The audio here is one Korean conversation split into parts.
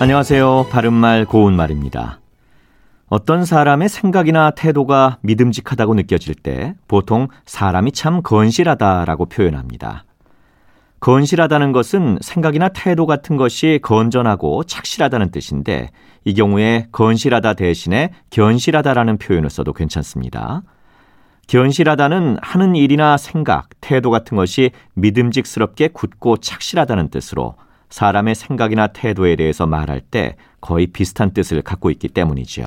안녕하세요. 바른말 고운말입니다. 어떤 사람의 생각이나 태도가 믿음직하다고 느껴질 때 보통 사람이 참 건실하다라고 표현합니다. 건실하다는 것은 생각이나 태도 같은 것이 건전하고 착실하다는 뜻인데 이 경우에 건실하다 대신에 견실하다라는 표현을 써도 괜찮습니다. 견실하다는 하는 일이나 생각, 태도 같은 것이 믿음직스럽게 굳고 착실하다는 뜻으로 사람의 생각이나 태도에 대해서 말할 때 거의 비슷한 뜻을 갖고 있기 때문이지요.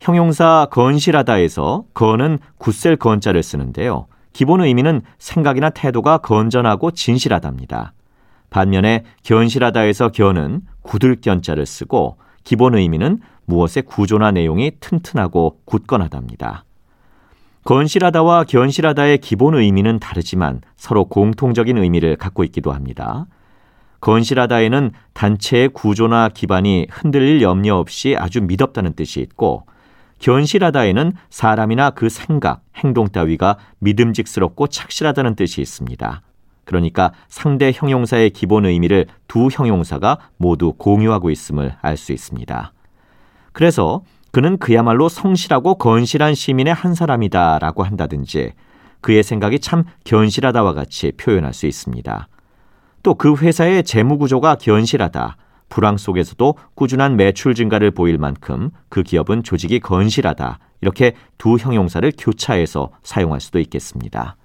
형용사 건실하다에서 건은 굳셀 건자를 쓰는데요. 기본 의미는 생각이나 태도가 건전하고 진실하답니다. 반면에 견실하다에서 견은 굳을 견자를 쓰고 기본 의미는 무엇의 구조나 내용이 튼튼하고 굳건하답니다. 건실하다와 견실하다의 기본 의미는 다르지만 서로 공통적인 의미를 갖고 있기도 합니다. 건실하다에는 단체의 구조나 기반이 흔들릴 염려 없이 아주 믿었다는 뜻이 있고 견실하다에는 사람이나 그 생각, 행동 따위가 믿음직스럽고 착실하다는 뜻이 있습니다. 그러니까 상대 형용사의 기본 의미를 두 형용사가 모두 공유하고 있음을 알 수 있습니다. 그래서 그는 그야말로 성실하고 건실한 시민의 한 사람이다 라고 한다든지 그의 생각이 참 견실하다와 같이 표현할 수 있습니다. 또 그 회사의 재무 구조가 견실하다, 불황 속에서도 꾸준한 매출 증가를 보일 만큼 그 기업은 조직이 건실하다. 이렇게 두 형용사를 교차해서 사용할 수도 있겠습니다.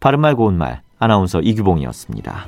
바른말 고운말 아나운서 이규봉이었습니다.